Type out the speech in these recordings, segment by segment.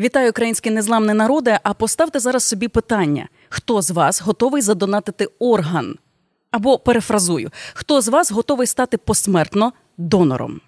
Вітаю, український незламний народе. А поставте зараз собі питання: хто з вас готовий задонатити орган? Або перефразую, хто з вас готовий стати посмертно донором?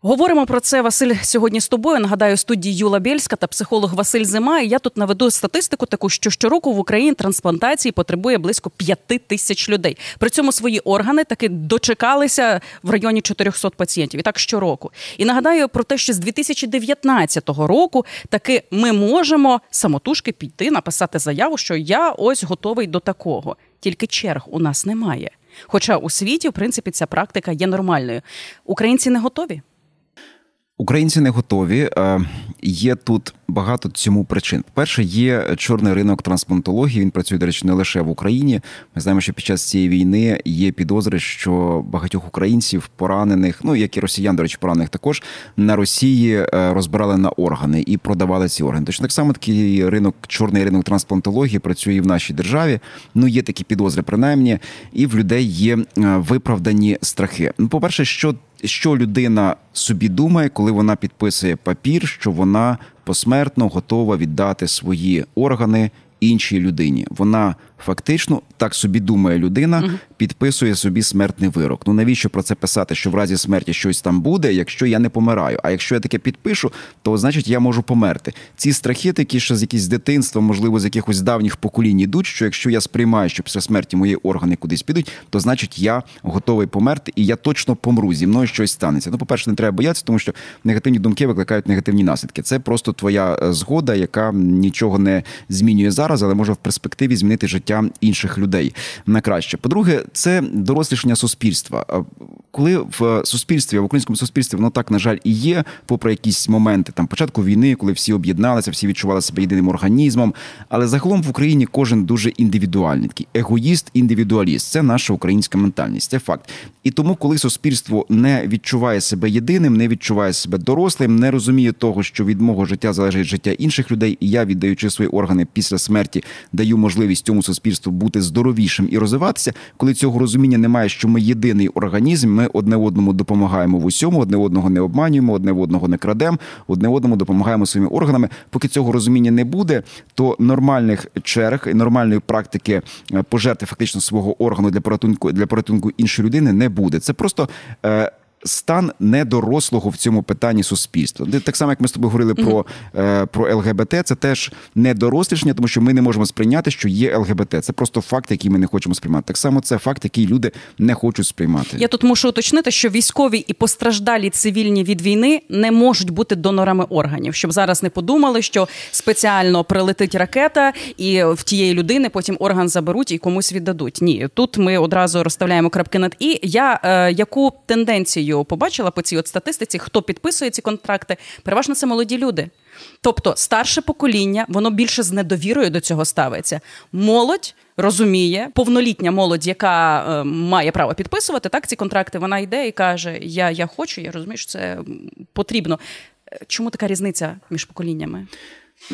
Говоримо про це, Василь, сьогодні з тобою. Нагадаю, студії Юла Бєльська та психолог Василь Зима. І я тут наведу статистику, таку що щороку в Україні трансплантації потребує близько п'яти тисяч людей. При цьому свої органи таки дочекалися в районі 400 пацієнтів. І так щороку. І нагадаю про те, що з 2019 року таки ми можемо самотужки піти, написати заяву, що я ось готовий до такого. Тільки черг у нас немає. Хоча у світі, в принципі, ця практика є нормальною. Українці не готові. Українці не готові. Е, є тут багато цьому причин. Перше, є чорний ринок трансплантології. Він працює, до речі, не лише в Україні. Ми знаємо, що під час цієї війни є підозри, що багатьох українців поранених, ну як і росіян, до речі, поранених також на Росії е, розбирали на органи і продавали ці органи. Точно так само такий ринок, чорний ринок трансплантології працює і в нашій державі. Ну є такі підозри, принаймні, і в людей є е, виправдані страхи. Ну, по перше, що що людина собі думає, коли вона підписує папір, що вона посмертно готова віддати свої органи іншій людині. Вона фактично так собі думає людина, угу. підписує собі смертний вирок. Ну навіщо про це писати? Що в разі смерті щось там буде, якщо я не помираю? А якщо я таке підпишу, то значить я можу померти. Ці страхи, такі ще з якісь дитинства, можливо, з якихось давніх поколінь ідуть. Що якщо я сприймаю, що після смерті мої органи кудись підуть, то значить я готовий померти, і я точно помру. Зі мною щось станеться. Ну, по перше, не треба боятися, тому що негативні думки викликають негативні наслідки. Це просто твоя е, згода, яка нічого не змінює зараз, але може в перспективі змінити життя інших людей на краще. По-друге, це дорослішання суспільства. Коли в суспільстві в українському суспільстві воно так на жаль і є, попри якісь моменти там початку війни, коли всі об'єдналися, всі відчували себе єдиним організмом. Але загалом в Україні кожен дуже індивідуальний такий егоїст, індивідуаліст. Це наша українська ментальність. Це факт. І тому, коли суспільство не відчуває себе єдиним, не відчуває себе дорослим, не розуміє того, що від мого життя залежить життя інших людей, і я, віддаючи свої органи після смерті, даю можливість цьому суспільству бути здоровішим і розвиватися. Коли цього розуміння немає, що ми єдиний організм, ми одне одному допомагаємо в усьому, одне одного не обманюємо, одне одного не крадемо, одне одному допомагаємо своїми органами. Поки цього розуміння не буде, то нормальних черг і нормальної практики е, пожерти фактично свого органу для порятунку для порятунку іншої людини не буде. Це просто. Е, стан недорослого в цьому питанні суспільства. Так само, як ми з тобою говорили mm-hmm. про е, про ЛГБТ, це теж недорослішання, тому що ми не можемо сприйняти, що є ЛГБТ. Це просто факт, який ми не хочемо сприймати. Так само це факт, який люди не хочуть сприймати. Я тут мушу уточнити, що військові і постраждалі цивільні від війни не можуть бути донорами органів, щоб зараз не подумали, що спеціально прилетить ракета, і в тієї людини потім орган заберуть і комусь віддадуть. Ні, тут ми одразу розставляємо крапки над і я е, яку тенденцію тенденцію побачила по цій от статистиці, хто підписує ці контракти, переважно це молоді люди. Тобто старше покоління, воно більше з недовірою до цього ставиться. Молодь розуміє, повнолітня молодь, яка е, має право підписувати так ці контракти, вона йде і каже: Я, Я хочу, я розумію, що це потрібно. Е, чому така різниця між поколіннями?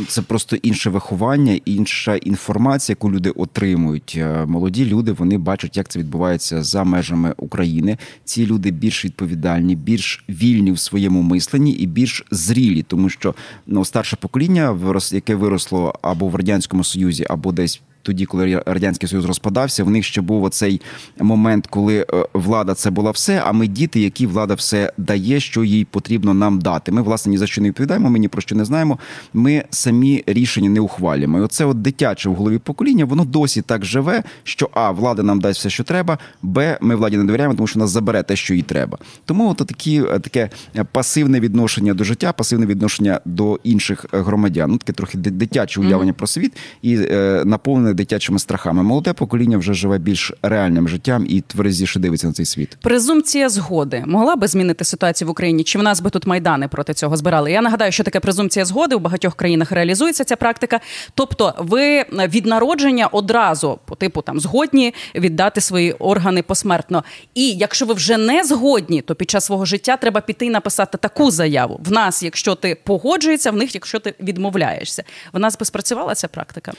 Це просто інше виховання, інша інформація, яку люди отримують. Е, молоді люди вони бачать, як це відбувається за межами України. Ці люди більш відповідальні, більш вільні в своєму мисленні і більш зрілі, тому що ну, старше покоління, яке виросло або в радянському союзі, або десь тоді, коли радянський союз розпадався, в них ще був оцей момент, коли е, влада це була все. А ми діти, які влада все дає, що їй потрібно нам дати. Ми власне ні за що не відповідаємо. Ми ні про що не знаємо. Ми самі рішення не ухвалюємо. І Оце от дитяче в голові покоління, воно досі так живе, що а влада нам дасть все, що треба, б ми владі не довіряємо, тому що нас забере те, що їй треба. Тому от такі е, таке пасивне відношення до життя, пасивне відношення до інших е, громадян. Ну таке трохи дитяче уявлення mm-hmm. про світ і е, наповнене дитячими страхами. Молоде покоління вже живе більш реальним життям і тверезіше дивиться на цей світ. Презумпція згоди могла би змінити ситуацію в Україні? Чи в нас би тут майдани проти цього збирали? Я нагадаю, що таке презумпція згоди у багатьох країнах реалізується ця практика. Тобто, ви від народження одразу по типу там згодні віддати свої органи посмертно. І якщо ви вже не згодні, то під час свого життя треба піти і написати таку заяву. В нас, якщо ти погоджуєшся, в них, якщо ти відмовляєшся, в нас би спрацювала ця практика.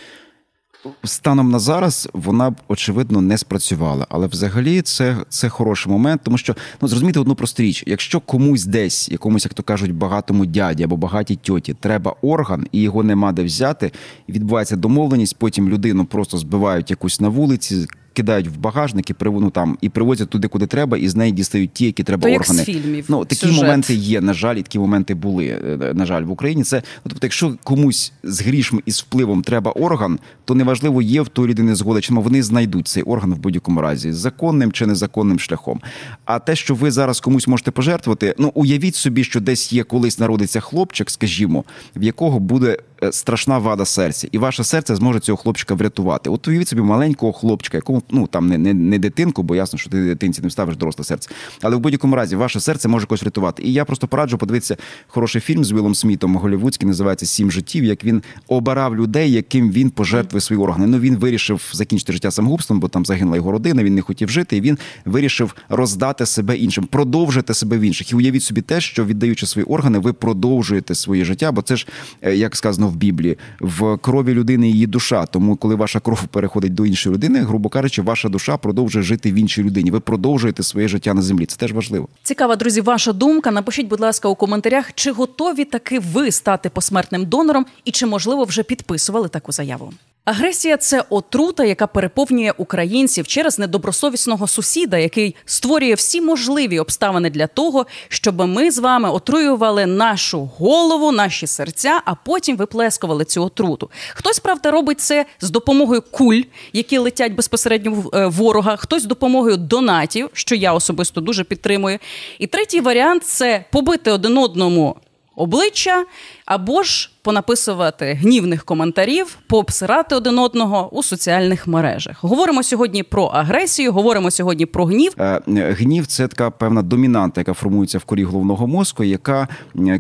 Станом на зараз вона б очевидно не спрацювала. Але взагалі це це хороший момент, тому що ну зрозуміти одну просту річ: якщо комусь десь, якомусь, як то кажуть, багатому дяді або багатій тьоті, треба орган і його нема де взяти, і відбувається домовленість, потім людину просто збивають якусь на вулиці кидають в багажник і ну, там і привозять туди, куди треба, і з неї дістають ті, які треба То органи. Як з фільмів, ну такі сюжет. моменти є. На жаль, і такі моменти були. Е, на жаль, в Україні це ну, тобто, якщо комусь з грішми і з впливом треба орган, то неважливо, є в той людини згода, чи вони знайдуть цей орган в будь-якому разі законним чи незаконним шляхом. А те, що ви зараз комусь можете пожертвувати, ну уявіть собі, що десь є колись народиться хлопчик, скажімо, в якого буде Е, страшна вада серця, і ваше серце зможе цього хлопчика врятувати. От уявіть собі маленького хлопчика, якому ну там не не, не дитинку, бо ясно, що ти дитинці не вставиш доросле серце. Але в будь-якому разі ваше серце може когось врятувати. І я просто пораджу подивитися хороший фільм з Вілом Смітом голівудський, називається Сім життів. Як він обирав людей, яким він пожертвує свої органи. Ну він вирішив закінчити життя самогубством, бо там загинула його родина. Він не хотів жити, і він вирішив роздати себе іншим, продовжити себе в інших. І уявіть собі те, що віддаючи свої органи, ви продовжуєте своє життя, бо це ж е, як сказано в Біблії, в крові людини її душа. Тому, коли ваша кров переходить до іншої людини, грубо кажучи, ваша душа продовжує жити в іншій людині. Ви продовжуєте своє життя на землі. Це теж важливо. Цікава, друзі, ваша думка. Напишіть, будь ласка, у коментарях, чи готові таки ви стати посмертним донором, і чи можливо вже підписували таку заяву. Агресія це отрута, яка переповнює українців через недобросовісного сусіда, який створює всі можливі обставини для того, щоб ми з вами отруювали нашу голову, наші серця, а потім виплескували цю отруту. Хтось правда робить це з допомогою куль, які летять безпосередньо в е, ворога, хтось з допомогою донатів, що я особисто дуже підтримую. І третій варіант це побити один одному обличчя або ж понаписувати гнівних коментарів, пообсирати один одного у соціальних мережах. Говоримо сьогодні про агресію, говоримо сьогодні про гнів. Е, гнів це така певна домінанта, яка формується в корі головного мозку, яка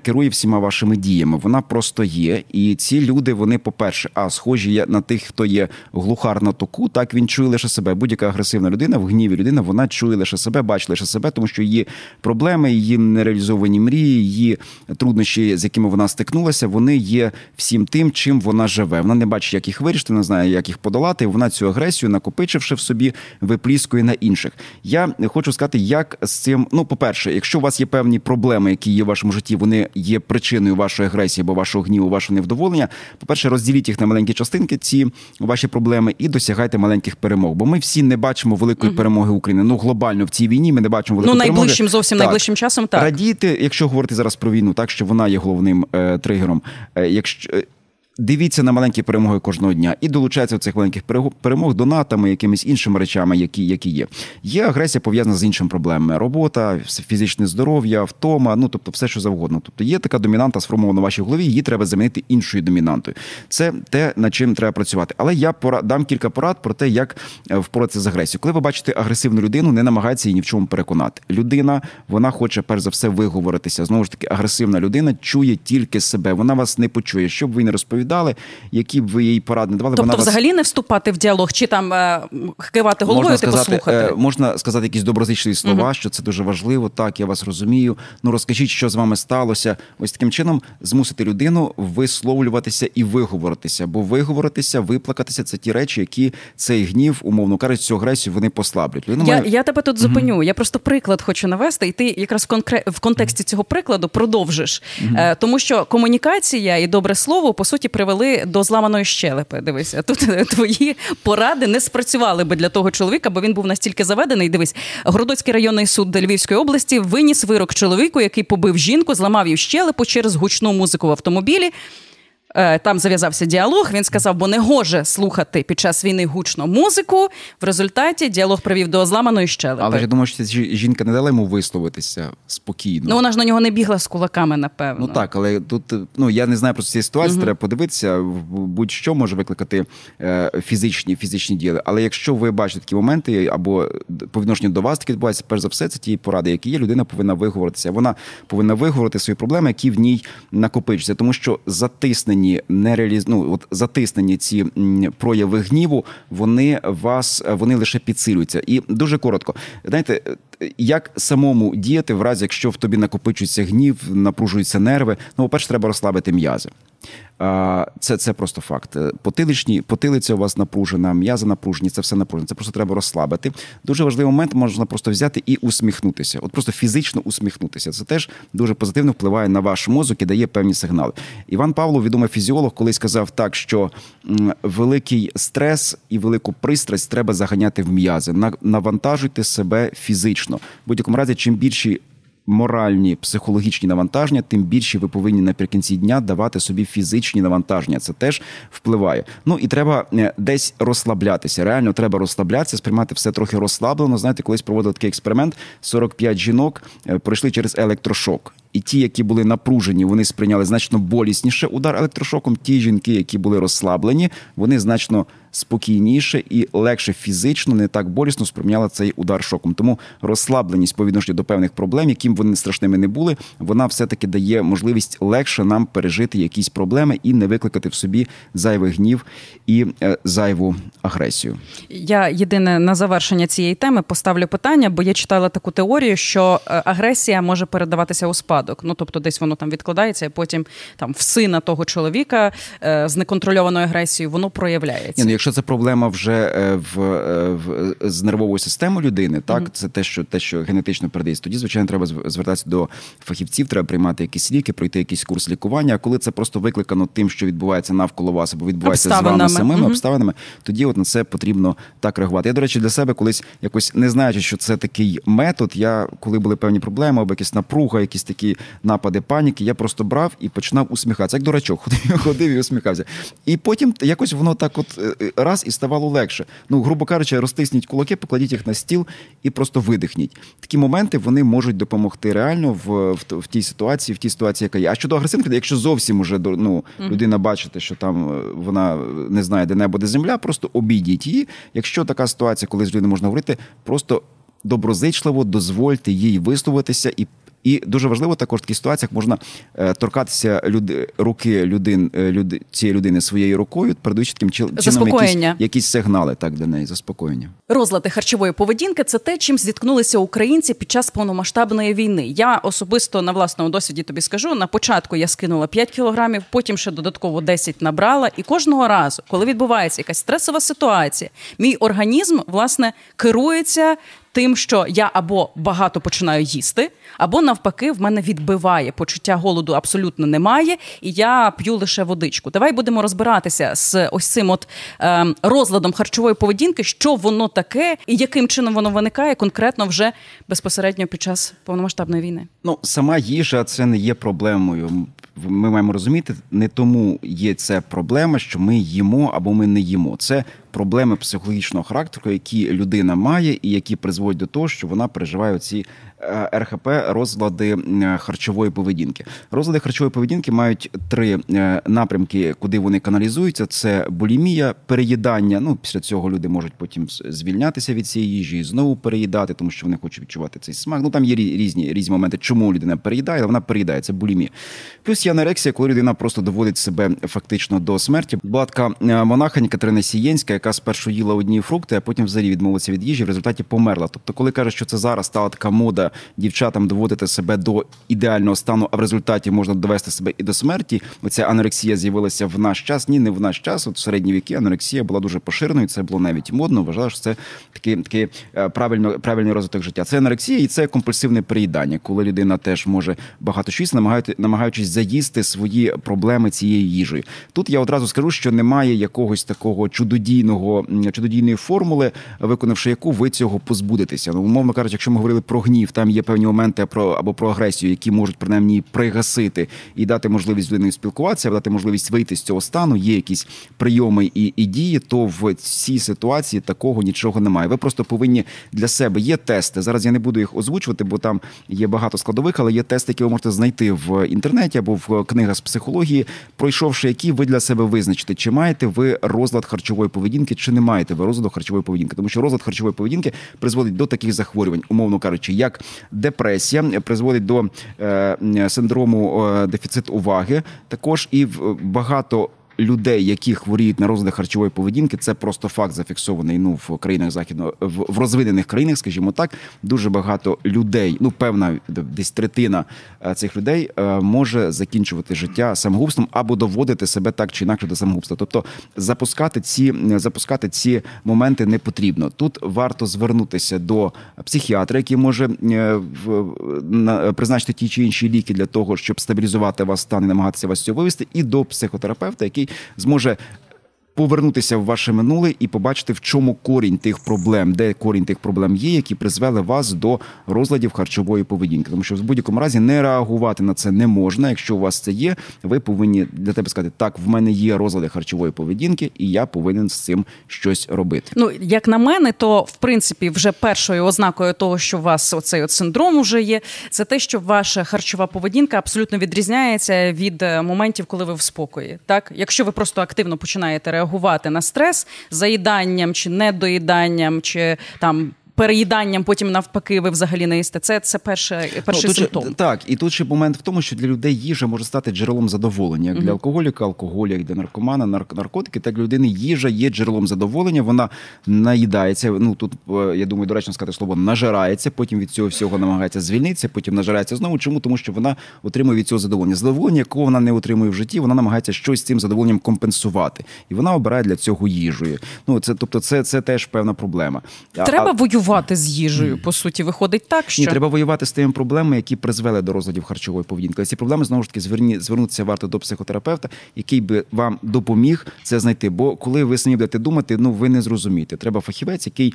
керує всіма вашими діями. Вона просто є. І ці люди, вони, по-перше, а схожі на тих, хто є глухар на току, так він чує лише себе. Будь-яка агресивна людина в гніві людина вона чує лише себе, бачить лише себе, тому що її проблеми, її нереалізовані мрії, її труднощі, з якими вона стикнулася, вони є всім тим, чим вона живе. Вона не бачить, як їх вирішити, не знає, як їх подолати. Вона цю агресію, накопичивши в собі, випліскує на інших. Я хочу сказати, як з цим. Ну, по-перше, якщо у вас є певні проблеми, які є в вашому житті, вони є причиною вашої агресії або вашого гніву, вашого невдоволення. По перше, розділіть їх на маленькі частинки, ці ваші проблеми, і досягайте маленьких перемог. Бо ми всі не бачимо великої угу. перемоги України. Ну глобально в цій війні ми не бачимо великої Ну, найближчим перемоги. зовсім так. найближчим часом. Так радійте, якщо говорити зараз про війну, так що вона є головним е, тригером. Е, якщо е, Дивіться на маленькі перемоги кожного дня і долучайтеся до цих маленьких перемог донатами, якимись іншими речами, які які є. Є агресія пов'язана з іншими проблемами: робота, фізичне здоров'я, втома, ну тобто, все, що завгодно. Тобто є така домінанта сформована в вашій голові, її треба замінити іншою домінантою. Це те, над чим треба працювати. Але я порад, дам кілька порад про те, як е, впоратися з агресією. Коли ви бачите агресивну людину, не намагається її ні в чому переконати. Людина вона хоче перш за все виговоритися. Знову ж таки, агресивна людина чує тільки себе. Вона вас не почує, щоб ви не розповідали розповідали, які б ви їй поради не давали. Тобто, вона взагалі вас... не вступати в діалог чи там е, кивати головою, можна типу сказати, слухати. Е, можна сказати якісь доброзичливі слова, угу. що це дуже важливо. Так, я вас розумію. Ну розкажіть, що з вами сталося. Ось таким чином змусити людину висловлюватися і виговоритися, бо виговоритися, виплакатися це ті речі, які цей гнів, умовно кажучи, цю агресію вони послаблять. Людина я, має... я тебе тут зупиню. Угу. Я просто приклад хочу навести, і ти якраз в, конкре... в контексті цього прикладу продовжиш, угу. е, тому що комунікація і добре слово по суті привели до зламаної щелепи. Дивися, тут твої поради не спрацювали би для того чоловіка, бо він був настільки заведений. Дивись, Городоцький районний суд Львівської області виніс вирок чоловіку, який побив жінку, зламав її щелепу через гучну музику в автомобілі. Е, там зав'язався діалог. Він сказав, бо не гоже слухати під час війни гучну музику. В результаті діалог привів до зламаної щелепи. Але я думаю, що жінка не дала йому висловитися спокійно. Ну вона ж на нього не бігла з кулаками, напевно. Ну так, але тут ну я не знаю про цієї ситуації. Угу. Треба подивитися. Будь-що може викликати е, фізичні фізичні діли. Але якщо ви бачите такі моменти або по відношенню до вас таке відбувається, перш за все, це ті поради, які є. Людина повинна виговоритися. Вона повинна виговорити свої проблеми, які в ній накопичуються, тому що затиснені затиснені нереаліз... ну, от затиснені ці прояви гніву, вони вас вони лише підсилюються. І дуже коротко, знаєте, як самому діяти в разі, якщо в тобі накопичується гнів, напружуються нерви. Ну, по перше, треба розслабити м'язи. Це це просто факт. Потиличні, потилиця у вас напружена, м'язи напружені, це все напружено. Це просто треба розслабити. Дуже важливий момент можна просто взяти і усміхнутися. От просто фізично усміхнутися. Це теж дуже позитивно впливає на ваш мозок і дає певні сигнали. Іван Павлов, відомий фізіолог, колись сказав так, що великий стрес і велику пристрасть треба заганяти в м'язи. Навантажуйте себе фізично. В будь-якому разі, чим більші моральні психологічні навантаження, тим більше ви повинні наприкінці дня давати собі фізичні навантаження. Це теж впливає. Ну і треба е, десь розслаблятися. Реально треба розслаблятися, сприймати все трохи розслаблено. Знаєте, колись проводили такий експеримент: 45 жінок е, пройшли через електрошок і ті, які були напружені, вони сприйняли значно болісніше удар електрошоком. Ті жінки, які були розслаблені, вони значно спокійніше і легше фізично, не так болісно сприйняли цей удар шоком. Тому розслабленість по відношенню до певних проблем, яким вони страшними не були, вона все таки дає можливість легше нам пережити якісь проблеми і не викликати в собі зайвих гнів і е, зайву агресію. Я єдине на завершення цієї теми поставлю питання, бо я читала таку теорію, що е, агресія може передаватися у спад спадок. Ну тобто, десь воно там відкладається, і потім там в сина того чоловіка е, з неконтрольованою агресією воно проявляється. Ні, ну Якщо це проблема вже е, в, е, в з нервовою системою людини, так mm-hmm. це те, що те, що генетично передається, тоді звичайно треба звертатися до фахівців, треба приймати якісь ліки, пройти якийсь курс лікування. А коли це просто викликано тим, що відбувається навколо вас, або відбувається з вами самими mm-hmm. обставинами, тоді от на це потрібно так реагувати. Я до речі, для себе колись якось не знаючи, що це такий метод. Я коли були певні проблеми, або якісь напруга, якісь такі напади паніки, я просто брав і починав усміхатися. Як дурачок, ходив, ходив і усміхався. І потім якось воно так, от е, раз і ставало легше. Ну, грубо кажучи, розтисніть кулаки, покладіть їх на стіл і просто видихніть. Такі моменти вони можуть допомогти реально в в, в тій ситуації, в тій ситуації, яка є. А щодо агресивних, якщо зовсім уже ну, людина бачите, що там е, вона не знає, де небо, де земля, просто обійдіть її. Якщо така ситуація, коли з людиною можна говорити, просто доброзичливо дозвольте їй висловитися і і дуже важливо також в таких ситуаціях можна е, торкатися люди, руки людин, е, люди, цієї людини своєю рукою, передаючи таким чином якісь, якісь сигнали так для неї заспокоєння. Розлади харчової поведінки це те, чим зіткнулися українці під час повномасштабної війни. Я особисто на власному досвіді тобі скажу. На початку я скинула 5 кілограмів, потім ще додатково 10 набрала. І кожного разу, коли відбувається якась стресова ситуація, мій організм власне керується тим, що я або багато починаю їсти, або навпаки, в мене відбиває почуття голоду абсолютно немає, і я п'ю лише водичку. Давай будемо розбиратися з ось цим от е, розладом харчової поведінки, що воно таке, і яким чином воно виникає конкретно вже безпосередньо під час повномасштабної війни. Ну сама їжа це не є проблемою. Ми маємо розуміти, не тому є це проблема, що ми їмо або ми не їмо. Це проблеми психологічного характеру, які людина має, і які призводять до того, що вона переживає ці Е, РХП розлади харчової поведінки. Розлади харчової поведінки мають три е, напрямки, куди вони каналізуються: це булімія, переїдання. Ну після цього люди можуть потім звільнятися від цієї їжі і знову переїдати, тому що вони хочуть відчувати цей смак. Ну там є різні різні моменти, чому людина переїдає, але вона переїдає. Це булімія. Плюс є анерексія, коли людина просто доводить себе фактично до смерті. Була е, монахиня Катерина Сієнська, яка спершу їла одні фрукти, а потім взагалі відмовилася від їжі. В результаті померла. Тобто, коли каже, що це зараз стала така мода дівчатам доводити себе до ідеального стану, а в результаті можна довести себе і до смерті. Оця анорексія з'явилася в наш час. Ні, не в наш час. От в середні віки анорексія була дуже поширеною. Це було навіть модно. Вважали, що це такий такий е, правильно правильний розвиток життя. Це анорексія і це компульсивне приїдання, коли людина теж може багато щось намагаючись заїсти свої проблеми цією їжею. Тут я одразу скажу, що немає якогось такого чудодійного чудодійної формули, виконавши яку ви цього позбудетеся. Ну, умовно кажучи, якщо ми говорили про гнів, там є певні моменти про або про агресію, які можуть принаймні пригасити і дати можливість людини спілкуватися, дати можливість вийти з цього стану. Є якісь прийоми і, і дії. То в цій ситуації такого нічого немає. Ви просто повинні для себе є тести. Зараз я не буду їх озвучувати, бо там є багато складових, але є тести, які ви можете знайти в інтернеті або в книгах з психології, пройшовши які ви для себе визначите, чи маєте ви розлад харчової поведінки, чи не маєте ви розладу харчової поведінки, тому що розлад харчової поведінки призводить до таких захворювань, умовно кажучи, як депресія призводить до е, синдрому е, дефіциту уваги. Також і багато людей, які хворіють на розлади харчової поведінки, це просто факт зафіксований. Ну в країнах західного в, розвинених країнах, скажімо так, дуже багато людей. Ну певна десь третина е, цих людей е, може закінчувати життя самогубством або доводити себе так чи інакше до самогубства. Тобто запускати ці запускати ці моменти не потрібно. Тут варто звернутися до психіатра, який може е, призначити ті чи інші ліки для того, щоб стабілізувати вас стан і намагатися вас цього вивести, і до психотерапевта, який зможе повернутися в ваше минуле і побачити, в чому корінь тих проблем, де корінь тих проблем є, які призвели вас до розладів харчової поведінки. Тому що в будь-якому разі не реагувати на це не можна. Якщо у вас це є, ви повинні для тебе сказати, так в мене є розлади харчової поведінки, і я повинен з цим щось робити. Ну як на мене, то в принципі вже першою ознакою того, що у вас оцей от синдром уже є, це те, що ваша харчова поведінка абсолютно відрізняється від е, моментів, коли ви в спокої. Так, якщо ви просто активно починаєте реагувати, реагувати на стрес заїданням чи недоїданням, чи там переїданням, потім навпаки, ви взагалі не їсте. Це це перше, перший ну, симптом. так, і тут ще момент в тому, що для людей їжа може стати джерелом задоволення. Як для алкоголіка, алкоголь, як для наркомана, наркотики, так для людини їжа є джерелом задоволення. Вона наїдається. Ну тут е, я думаю, доречно сказати слово нажирається. Потім від цього всього намагається звільнитися. Потім нажирається знову. Чому тому, що вона отримує від цього задоволення? Задоволення, якого вона не отримує в житті, вона намагається щось з цим задоволенням компенсувати, і вона обирає для цього їжею. Ну це тобто, це це теж певна проблема. Треба воювати воювати з їжею. По суті, виходить так, що Ні, треба воювати з тими проблемами, які призвели до розладів харчової поведінки. Ці проблеми знову ж таки зверні звернутися варто до психотерапевта, який би вам допоміг це знайти. Бо коли ви самі будете думати, ну ви не зрозумієте. Треба фахівець, який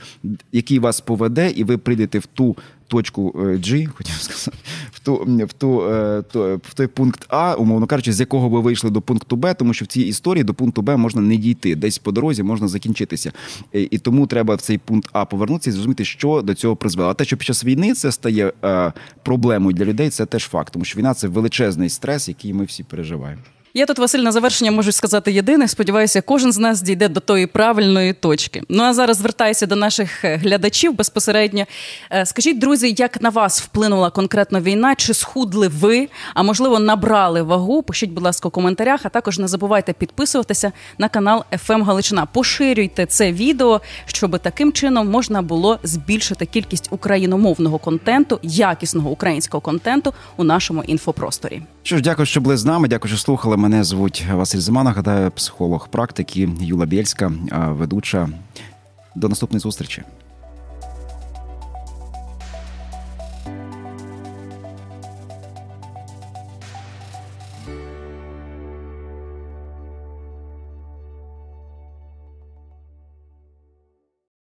який вас поведе, і ви прийдете в ту точку е, G, хотів сказати, в ту в ту, е, в той пункт А, умовно кажучи, з якого ви вийшли до пункту Б, тому що в цій історії до пункту Б можна не дійти. Десь по дорозі можна закінчитися. І тому треба в цей пункт А повернутися і зрозуміти, що до цього призвело. А те, що під час війни це стає е, проблемою для людей, це теж факт, тому що війна це величезний стрес, який ми всі переживаємо. Я тут, Василь, на завершення можу сказати єдине. Сподіваюся, кожен з нас дійде до тої правильної точки. Ну а зараз звертаюся до наших е, глядачів безпосередньо. Е, скажіть, друзі, як на вас вплинула конкретно війна? Чи схудли ви? А можливо, набрали вагу? Пишіть, будь ласка, у коментарях. А також не забувайте підписуватися на канал «ФМ Галичина. Поширюйте це відео, щоб таким чином можна було збільшити кількість україномовного контенту, якісного українського контенту у нашому інфопросторі. Що ж, дякую, що були з нами. Дякую, що слухали. Мене звуть Василь Зима. Нагадаю, психолог практики Юла Бєльська, ведуча. До наступної зустрічі.